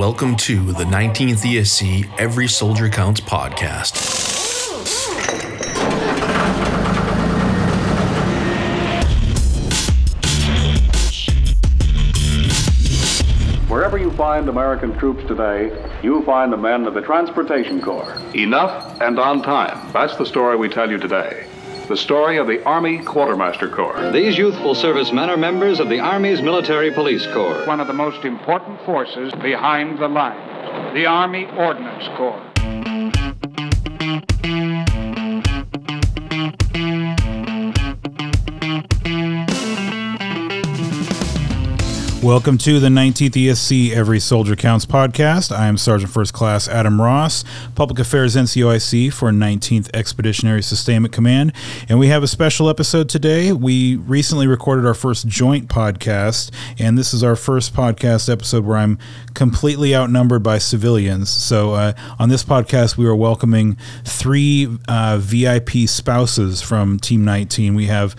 Welcome to the 19th ESC Every Soldier Counts podcast. Wherever you find American troops today, you find the men of the Transportation Corps. Enough and on time. That's the story we tell you today. The story of the Army Quartermaster Corps. These youthful servicemen are members of the Army's Military Police Corps. one of the most important forces behind the lines, the Army Ordnance Corps. Welcome to the 19th ESC Every Soldier Counts podcast. I am Sergeant First Class Adam Ross, Public Affairs NCOIC for 19th Expeditionary Sustainment Command. And we have a special episode today. We recently recorded our first joint podcast, and this is our first podcast episode where I'm completely outnumbered by civilians. So uh, on this podcast, we are welcoming three uh, VIP spouses from Team 19. We have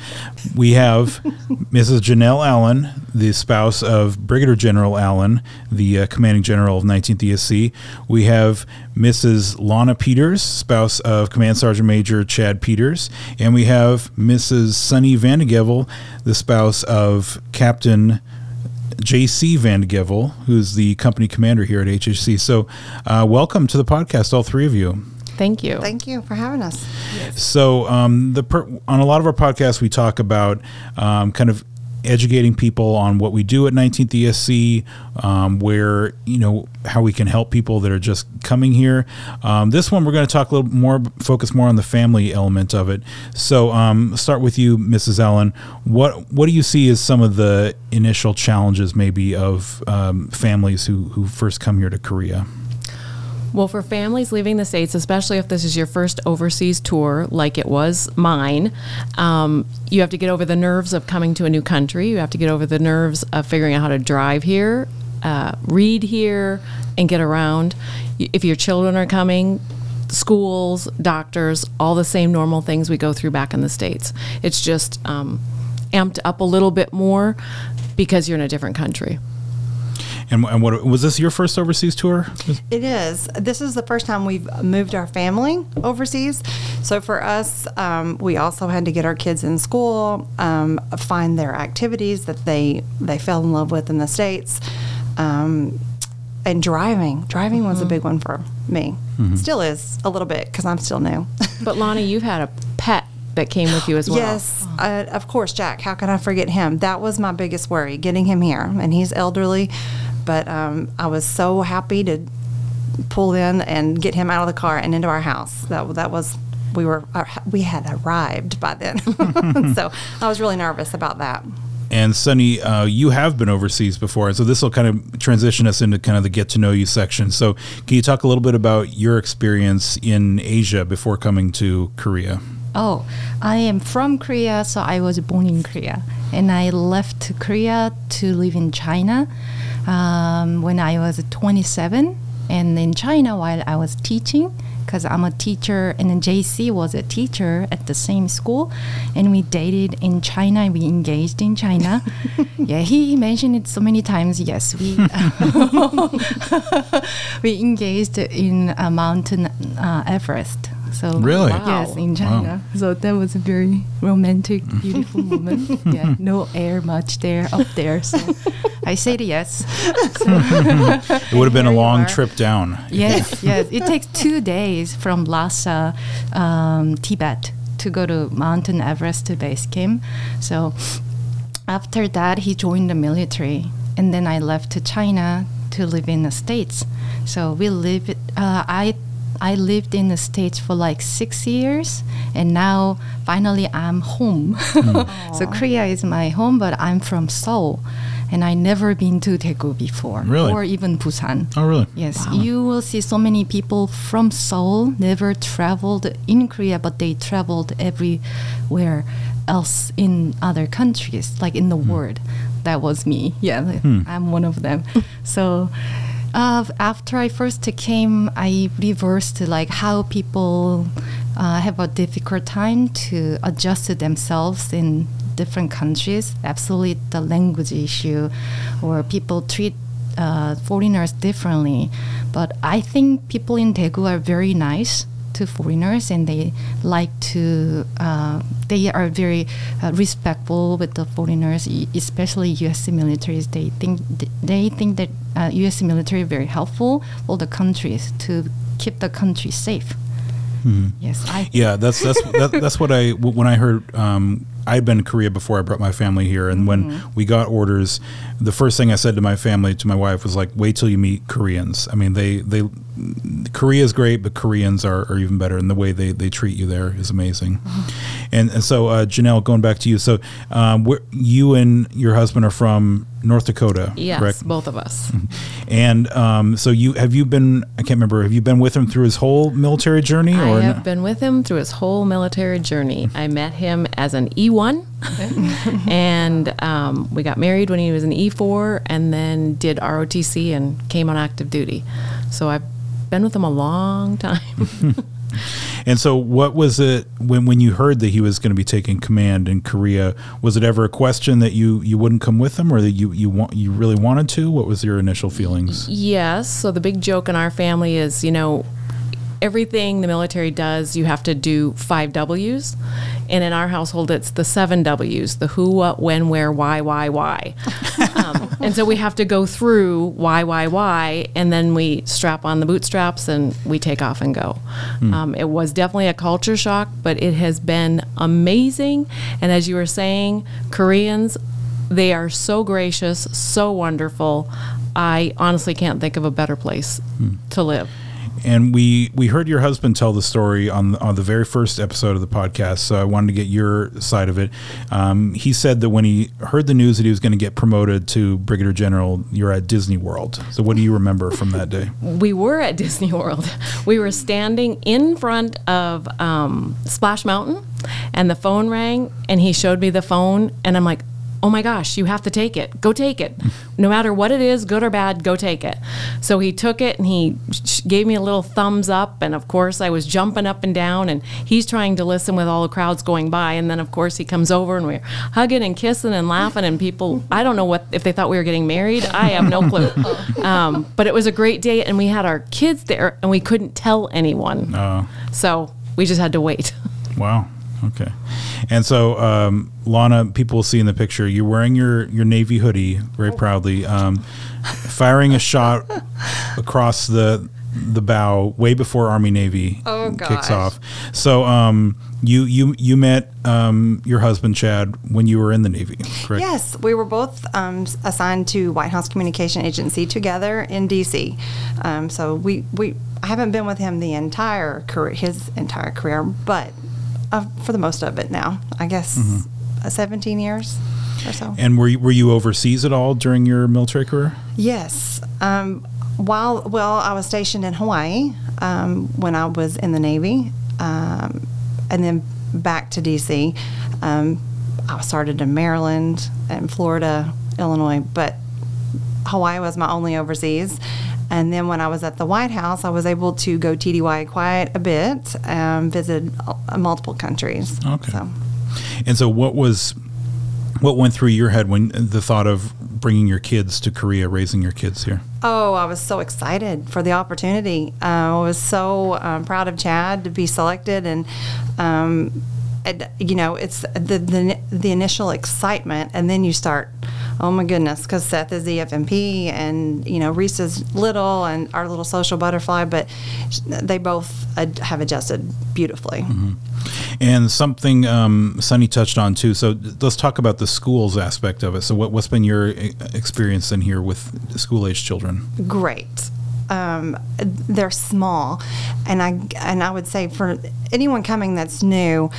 we have Mrs. Janelle Allen, the spouse of Brigadier General Allen, the uh, commanding general of 19th ESC. We have Mrs. Lana Peters, spouse of Command Sergeant Major Chad Peters, and we have Mrs. Sunny VandeGevel, the spouse of Captain. JC Van Gevel, who's the company commander here at HHC. So, uh, welcome to the podcast, all three of you. Thank you. Thank you for having us. So, um, the per- on a lot of our podcasts, we talk about um, kind of educating people on what we do at 19th ESC, um, where you know how we can help people that are just coming here. Um, this one, we're going to talk a little more, focus more on the family element of it. So, um, start with you, Mrs. Allen. What what do you see as some of the initial challenges, maybe, of um, families who who first come here to Korea? Well, for families leaving the States, especially if this is your first overseas tour, like it was mine, um, you have to get over the nerves of coming to a new country. You have to get over the nerves of figuring out how to drive here, uh, read here, and get around. If your children are coming, schools, doctors, all the same normal things we go through back in the States. It's just um, amped up a little bit more because you're in a different country. And, and what was this your first overseas tour? It is. This is the first time we've moved our family overseas. So for us, um, we also had to get our kids in school, um, find their activities that they they fell in love with in the states, um, and driving. Driving was a big one for me. Still is a little bit because I'm still new. But Lonnie, you've had a pet that came with you as well. Yes, uh, of course, Jack. How can I forget him? That was my biggest worry, getting him here. And he's elderly, but um, I was so happy to pull in and get him out of the car and into our house. That that was we were we had arrived by then, so I was really nervous about that. And Sunny, uh, you have been overseas before, and so this will kind of transition us into kind of the get to know you section. So, can you talk a little bit about your experience in Asia before coming to Korea? Oh, I am from Korea, so I was born in Korea. And I left Korea to live in China um, when I was 27. And in China, while I was teaching, because I'm a teacher, and then JC was a teacher at the same school, and we dated in China, and we engaged in China. yeah, he mentioned it so many times. Yes, we we engaged in a Mountain uh, Everest. So Really? yes, in China. So that was a very romantic, beautiful moment. Yeah, no air much there up there. So I said yes. It would have been a long trip down. Yes, yes. It takes two days from Lhasa, um, Tibet, to go to Mountain Everest to base camp. So after that, he joined the military, and then I left to China to live in the states. So we live. Uh, I I lived in the states for like six years, and now finally I'm home. Hmm. so Korea is my home, but I'm from Seoul, and I never been to Daegu before, Really? or even Busan. Oh, really? Yes, you will see so many people from Seoul never traveled in Korea, but they traveled everywhere else in other countries, like in the hmm. world. That was me. Yeah, like, I'm one of them. so. Uh, after I first came, I reversed like how people uh, have a difficult time to adjust to themselves in different countries. Absolutely, the language issue, or people treat uh, foreigners differently. But I think people in Daegu are very nice to foreigners and they like to uh, they are very uh, respectful with the foreigners especially US militaries. They think they think that uh, US military very helpful for the countries to keep the country safe. Yes I Yeah, that's that's that, that's what I when I heard. Um, I'd been in Korea before I brought my family here, and when we got orders, the first thing I said to my family, to my wife, was like, "Wait till you meet Koreans." I mean, they they Korea is great, but Koreans are, are even better, and the way they, they treat you there is amazing. And, and so, uh, Janelle, going back to you, so um, you and your husband are from North Dakota, Yes, correct? both of us. And um, so you have you been? I can't remember. Have you been with him through his whole military journey, I or have no? been with him through his whole military journey. I met him as an E1, and um, we got married when he was an E4, and then did ROTC and came on active duty. So I've been with him a long time. And so, what was it when when you heard that he was going to be taking command in Korea? Was it ever a question that you you wouldn't come with him, or that you you want you really wanted to? What was your initial feelings? Yes. So the big joke in our family is, you know, everything the military does, you have to do five W's. And in our household, it's the seven W's the who, what, when, where, why, why, why. um, and so we have to go through why, why, why, and then we strap on the bootstraps and we take off and go. Um, it was definitely a culture shock, but it has been amazing. And as you were saying, Koreans, they are so gracious, so wonderful. I honestly can't think of a better place to live. And we we heard your husband tell the story on on the very first episode of the podcast. So I wanted to get your side of it. Um, he said that when he heard the news that he was going to get promoted to brigadier general, you're at Disney World. So what do you remember from that day? We were at Disney World. We were standing in front of um, Splash Mountain, and the phone rang, and he showed me the phone, and I'm like, oh my gosh, you have to take it. Go take it. No matter what it is, good or bad, go take it. So he took it and he gave me a little thumbs up. And of course, I was jumping up and down, and he's trying to listen with all the crowds going by. And then, of course, he comes over and we're hugging and kissing and laughing. And people, I don't know what, if they thought we were getting married. I have no clue. Um, but it was a great day, and we had our kids there, and we couldn't tell anyone. Uh, So we just had to wait. Wow. Okay. And so, um, Lana, people will see in the picture, you're wearing your, your Navy hoodie very proudly, um, firing a shot across the the bow way before Army Navy Oh, kicks gosh. off. So, um, you you you met um, your husband Chad when you were in the Navy, correct? Yes, we were both um, assigned to White House Communication Agency together in D.C. Um, so we, we I haven't been with him the entire career, his entire career, but uh, for the most of it now, I guess uh, 17 years or so. And were you, were you overseas at all during your military career? Yes. Um, while well, I was stationed in Hawaii um, when I was in the Navy, um, and then back to DC. Um, I started in Maryland and Florida, Illinois, but Hawaii was my only overseas. And then when I was at the White House, I was able to go TDY quite a bit, um, visit multiple countries. Okay. So. And so, what was what went through your head when the thought of bringing your kids to Korea, raising your kids here? Oh, I was so excited for the opportunity. Uh, I was so um, proud of Chad to be selected, and, um, you know, it's the, the the initial excitement, and then you start, oh my goodness, because Seth is the FMP, and you know, Reese is little, and our little social butterfly, but they both ad- have adjusted beautifully. And something um, Sunny touched on too. So let's talk about the schools aspect of it. So what, what's been your experience in here with school age children? great. Um, they're small, and I and I would say for anyone coming that's new,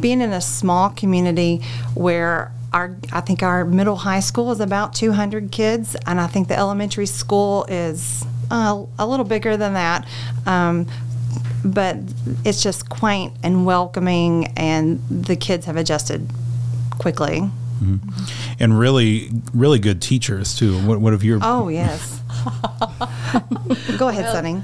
being in a small community where our I think our middle high school is about 200 kids, and I think the elementary school is uh, a little bigger than that. Um, but it's just quaint and welcoming, and the kids have adjusted quickly. And really, really good teachers too. What, what have your Oh yes. Go ahead, Sunny.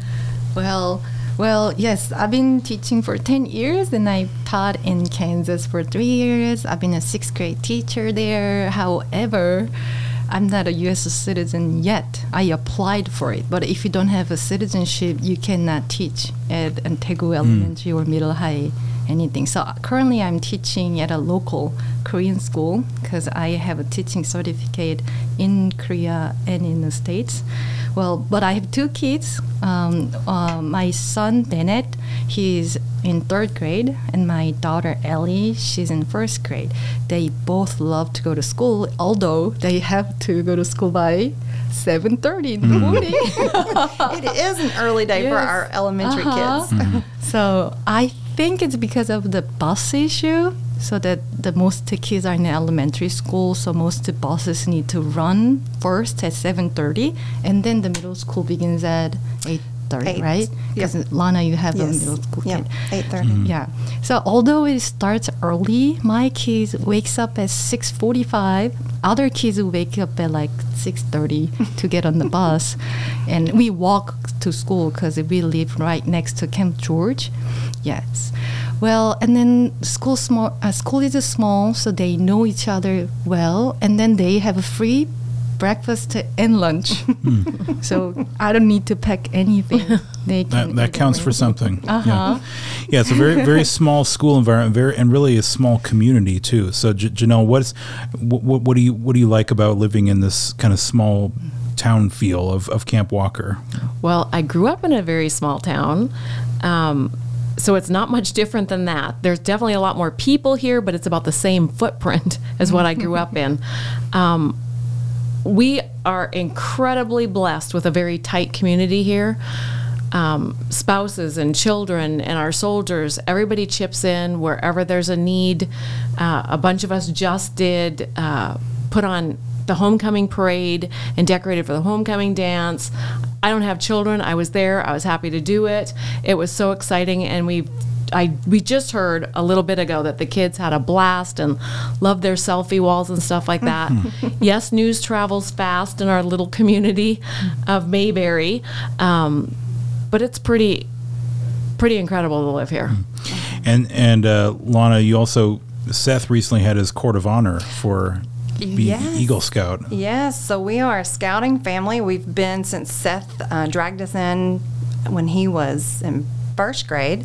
Well, well, yes, I've been teaching for 10 years and I taught in Kansas for three years. I've been a sixth grade teacher there. However, I'm not a U.S. citizen yet. I applied for it, but if you don't have a citizenship, you cannot teach at Daegu hmm. Elementary or Middle High anything. So currently, I'm teaching at a local Korean school because I have a teaching certificate in Korea and in the States. Well, but I have two kids. Um, uh, my son Bennett, he's in third grade, and my daughter Ellie, she's in first grade. They both love to go to school, although they have to go to school by 7:30 in the morning. it is an early day for our elementary Uh-huh. kids. So I think it's because of the bus issue. So that the most kids are in elementary school, so most buses need to run first at seven thirty, and then the middle school begins at eight thirty, Eight. right? Because Lana, you have a middle school Yeah, kid. eight thirty. Mm-hmm. Yeah. So although it starts early, my kids wakes up at 6:45. Other kids wake up at like 6:30 to get on the bus, and we walk to school because we live right next to Camp George. Yes. Well, and then school small. Uh, school is small, so they know each other well, and then they have a free breakfast and lunch. so I don't need to pack anything. They That, can that eat counts away. for something. Uh-huh. Yeah. yeah, it's a very very small school environment, very and really a small community too. So, J- Janelle, what's what, what, what do you what do you like about living in this kind of small town feel of, of Camp Walker? Well, I grew up in a very small town. Um, so it's not much different than that. There's definitely a lot more people here, but it's about the same footprint as what I grew up in. Um, we are incredibly blessed with a very tight community here. Um, spouses and children and our soldiers, everybody chips in wherever there's a need. Uh, a bunch of us just did uh, put on the homecoming parade and decorated for the homecoming dance. I don't have children. I was there. I was happy to do it. It was so exciting, and we. I we just heard a little bit ago that the kids had a blast and loved their selfie walls and stuff like that. yes, news travels fast in our little community of Mayberry, um, but it's pretty pretty incredible to live here. And and uh, Lana, you also Seth recently had his court of honor for being Yes. Eagle Scout. Yes, so we are a scouting family. We've been since Seth uh, dragged us in when he was in first grade,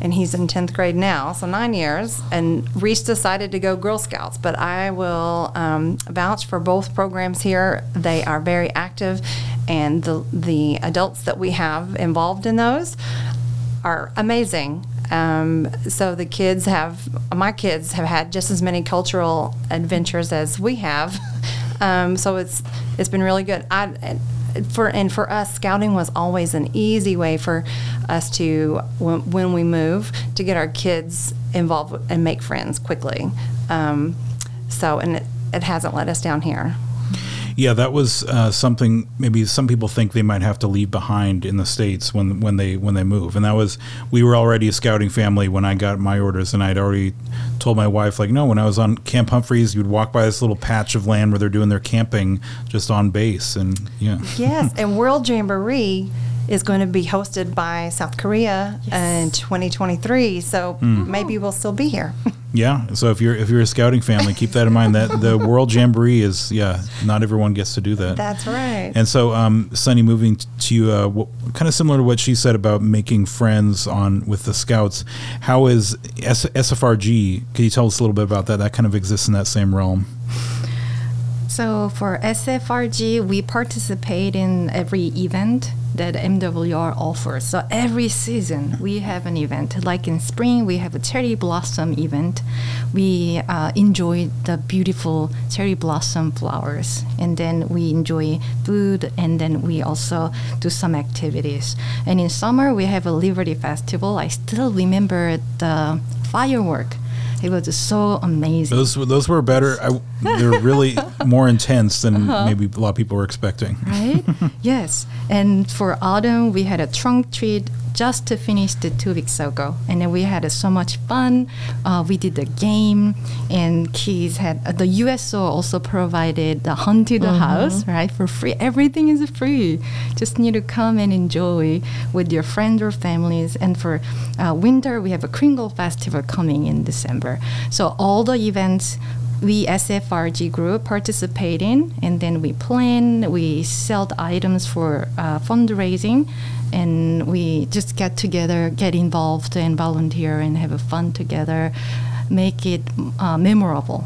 and he's in 10th grade now, so nine years. And Reese decided to go Girl Scouts, but I will um, vouch for both programs here. They are very active, and the, the adults that we have involved in those are amazing. Um, so the kids have, my kids have had just as many cultural adventures as we have. Um, so it's it's been really good. I for and for us, scouting was always an easy way for us to when, when we move to get our kids involved and make friends quickly. Um, so and it, it hasn't let us down here. Yeah, that was uh, something. Maybe some people think they might have to leave behind in the states when when they when they move, and that was we were already a scouting family when I got my orders, and I'd already told my wife like, no, when I was on Camp Humphreys, you'd walk by this little patch of land where they're doing their camping just on base, and yeah, Yes, and World Jamboree is going to be hosted by South Korea in 2023. So maybe we'll still be here. yeah. So if you're if you're a scouting family, keep that in mind. That the World Jamboree is yeah, not everyone gets to do that. That's right. And so, um, Sunny, moving to uh, w- kind of similar to what she said about making friends on with the scouts. How is S- SFRG? Can you tell us a little bit about that? That kind of exists in that same realm. So for SFRG, we participate in every event that MWR offers. So every season we have an event. Like in spring, we have a cherry blossom event. We uh, enjoy the beautiful cherry blossom flowers, and then we enjoy food, and then we also do some activities. And in summer, we have a Liberty Festival. I still remember the firework. It was just so amazing. Those were- those were better. I, they're really more intense than uh-huh. maybe a lot of people were expecting. right? yes. And for autumn, we had a trunk treat just to finish the two weeks ago, and then we had uh, so much fun. Uh, we did the game, and kids had uh, the USO also provided the haunted house, right, for free. Everything is free. Just need to come and enjoy with your friends or families. And for uh, winter, we have a Kringle Festival coming in December. So all the events we SFRG group participate in, and then we plan, we sell the items for uh, fundraising, and we just get together, get involved, and volunteer and have a fun together, make it uh, memorable.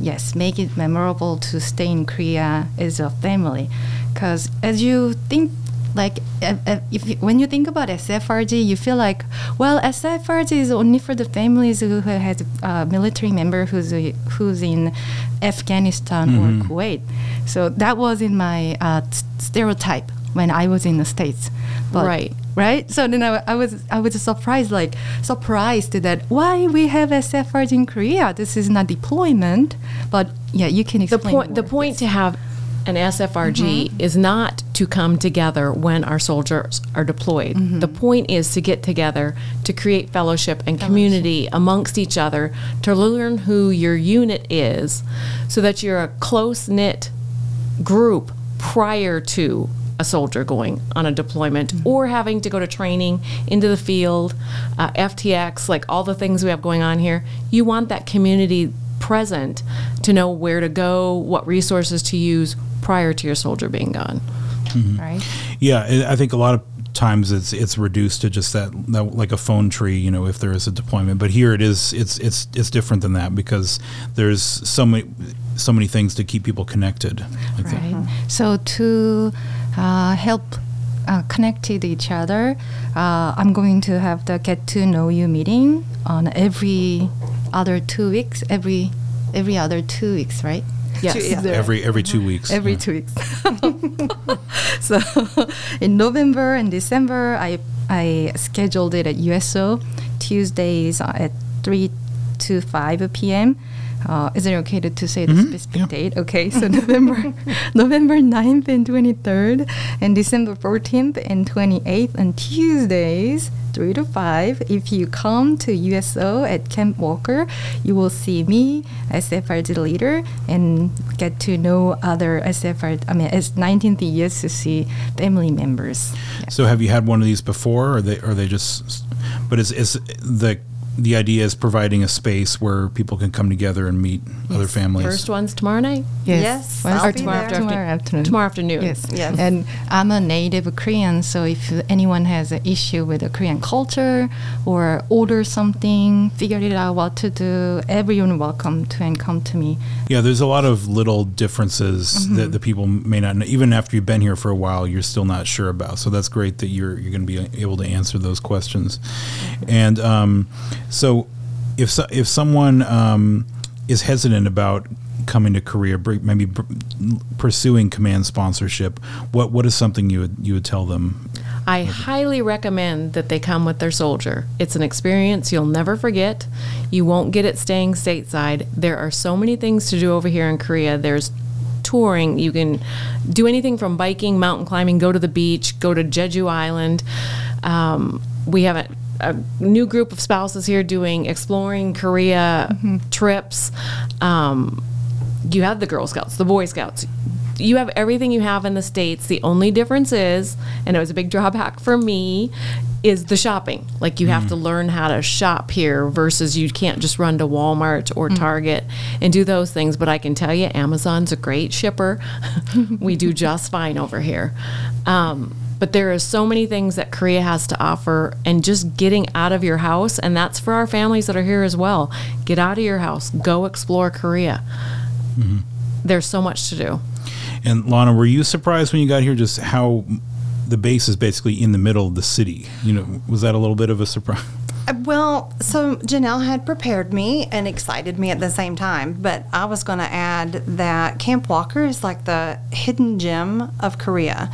Yes, make it memorable to stay in Korea as a family, because as you think like uh, uh, if when you think about SFRG, you feel like, well, SFRG is only for the families who has a military member who's uh, who's in Afghanistan Mm-hmm. or Kuwait. So that was in my uh, stereotype when I was in the states. But, Right. Right. So then I, I was I was surprised, like surprised that why we have SFRG in Korea. This is not deployment, but yeah, you can explain. the point the point to have an SFRG Mm-hmm. is not to come together when our soldiers are deployed. Mm-hmm. The point is to get together to create fellowship and community amongst each other to learn who your unit is so that you're a close knit group prior to a soldier going on a deployment Mm-hmm. or having to go to training into the field, uh, FTX, like all the things we have going on here. You want that community present to know where to go, what resources to use prior to your soldier being gone. right. Yeah, I I think a lot of times it's it's reduced to just that, that like a phone tree, you know, if there is a deployment. But here it is it's it's it's different than that because there's so many so many things to keep people connected. I think. Right. So to help uh, connect with each other, uh, I'm going to have the get to know you meeting on every other two weeks. Every every other two weeks, right? Yes. yeah. Every every two weeks. Every yeah. two weeks. so in November and December, I I scheduled it at USO Tuesdays at three to five p.m. Uh, is it okay to, to say the specific yeah. date? Okay, so November November 9th and 23rd, and December 14th and 28th and Tuesdays, 3 to 5. If you come to USO at Camp Walker, you will see me, SFRG leader, and get to know other SFR, I mean, as 19th ESCC family members. Yeah. So have you had one of these before, or they are they just? But is is the the idea is providing a space where people can come together and meet other families. First one's tomorrow night. Yes, Wednesday- I'll Or be tomorrow there. afternoon. Tomorrow afternoon. Tomorrow afternoon. Yes. Yes. And I'm a native Korean, so if anyone has an issue with the Korean culture or order something, figure it out what to do, everyone welcome to and come to me. Yeah, there's a lot of little differences Mm-hmm. that the people may not know. Even after you've been here for a while, you're still not sure about. So that's great that you're you're going to be able to answer those questions. And um, so, if so, if someone um, is hesitant about coming to Korea, maybe pursuing command sponsorship, what what is something you would you would tell them? I highly recommend that they come with their soldier. It's an experience you'll never forget. You won't get it staying stateside. There are so many things to do over here in Korea. There's touring. You can do anything from biking, mountain climbing, go to the beach, go to Jeju Island. Um, we have a, new group of spouses here doing exploring Korea trips. Um, you have the Girl Scouts, the Boy Scouts. You have everything you have in the States. The only difference is, and it was a big drawback for me, is the shopping. Like you have to learn how to shop here versus you can't just run to Walmart or Target and do those things. But I can tell you, Amazon's a great shipper. we do just fine over here. Um, but there are so many things that Korea has to offer, and just getting out of your house, and that's for our families that are here as well. Get out of your house, go explore Korea. There's so much to do. And Lana, were you surprised when you got here just how the base is basically in the middle of the city? You know, was that a little bit of a surprise? Uh, Well, so Janelle had prepared me and excited me at the same time, but I was going to add that Camp Walker is like the hidden gem of Korea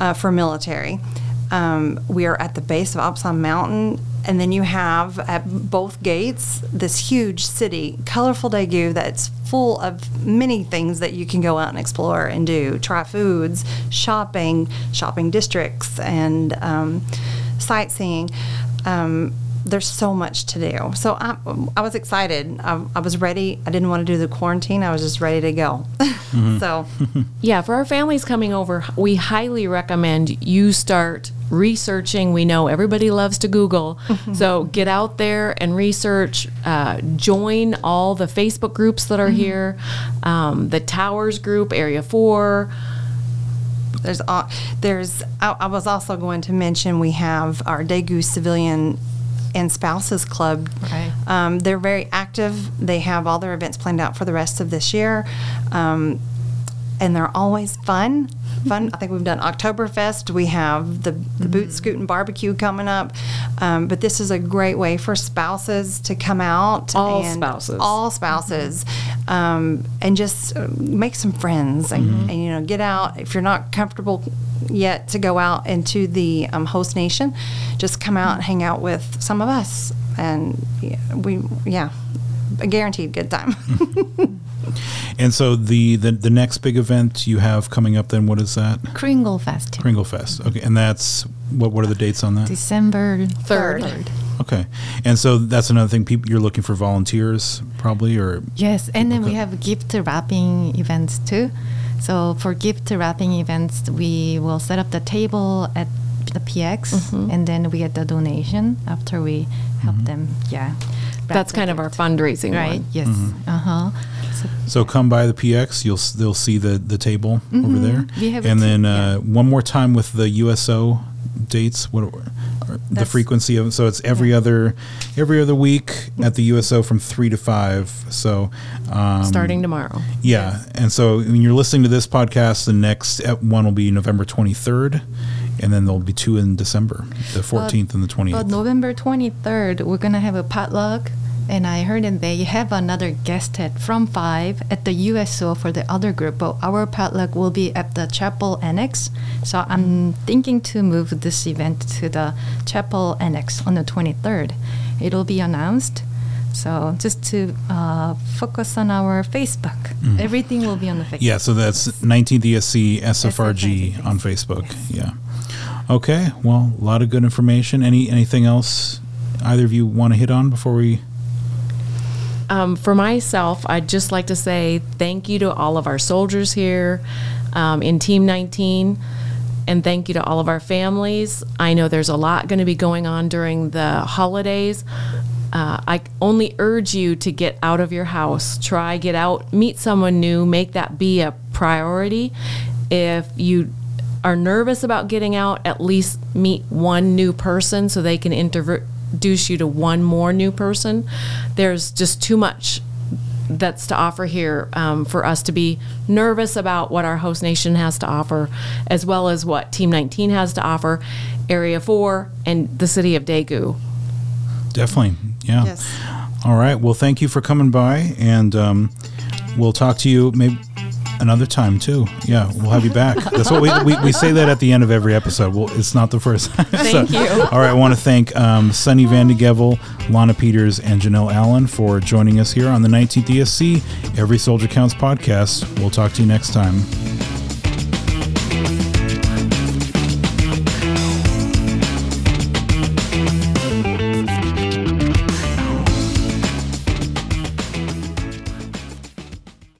uh, for military. Um, we are at the base of Apsan Mountain, and then you have at both gates this huge city, colorful Daegu, that's full of many things that you can go out and explore and do. Try foods, shopping, shopping districts, and um, sightseeing. Um, there's so much to do. So I, I was excited. I, I was ready. I didn't want to do the quarantine. I was just ready to go. so Yeah, for our families coming over, we highly recommend you start researching. We know everybody loves to Google. So get out there and research. Uh, join all the Facebook groups that are here, um, the Towers group, Area 4. There's, there's. I, I was also going to mention we have our Daegu Civilian and Spouses Club. Right. Um, they're very active. They have all their events planned out for the rest of this year, um, and they're always fun. Fun. I think we've done Oktoberfest. We have the, the boot scooting barbecue coming up, um, but this is a great way for spouses to come out. All and spouses. All spouses, um, and just uh, make some friends and, and you know get out. If you're not comfortable yet to go out into the um, host nation, just come out and hang out with some of us, and yeah, we yeah, a guaranteed good time. And so the, the the next big event you have coming up, then what is that? Kringle Fest. Kringle Fest. Okay, and that's what? What are the dates on that? December Third. 3rd. Okay, and so that's another thing. People, you're looking for volunteers, probably, or Yes, and then we have gift wrapping events too. So for gift wrapping events, we will set up the table at the PX, Mm-hmm. and then we get the donation after we help them. Yeah, That's the kind of our fundraising right. one. Yes. Uh huh. So So come by the PX. You'll they'll see the the table over there. Mm-hmm. Have a and then yeah. uh, one more time with the USO dates. What are- are the frequency of so it's every other every other week at the USO from three to five. So um, Starting tomorrow. Yeah, and so when you're listening to this podcast, the next uh, one will be November 23rd, and then there'll be two in December, the 14th and the 28th. But November 23rd, we're going to have a potluck. And I heard that they have another guest at from 5 at the USO for the other group. But our potluck will be at the chapel annex. So I'm thinking to move this event to the chapel annex on the 23rd. It'll be announced. So just to uh, focus on our Facebook. Everything will be on the Facebook. Mm. Yeah, so that's 19th ESC SFRG SFRG on Facebook. Yeah. Okay. Well, a lot of good information. Any anything else either of you want to hit on before we? Um, for myself, I'd just like to say thank you to all of our soldiers here um, in Team 19, and thank you to all of our families. I know there's a lot going to be going on during the holidays. Uh, I only urge you to get out of your house. Try, get out, meet someone new, make that be a priority. If you are nervous about getting out, at least meet one new person so they can introduce you to one more new person. There's just too much that's to offer here um, for us to be nervous about what our host nation has to offer, as well as what Team 19 has to offer, Area 4, and the city of Daegu. Definitely. Yeah. Yes. All right. Well, thank you for coming by, and um, we'll talk to you maybe another time too. Yeah, we'll have you back. That's what we, we, we say that at the end of every episode. Well, it's not the first. Thank you. All right. I want to thank um, Sunny VandeGevel, Lana Peters, and Janelle Allen for joining us here on the 19th ESC Every Soldier Counts podcast. We'll talk to you next time.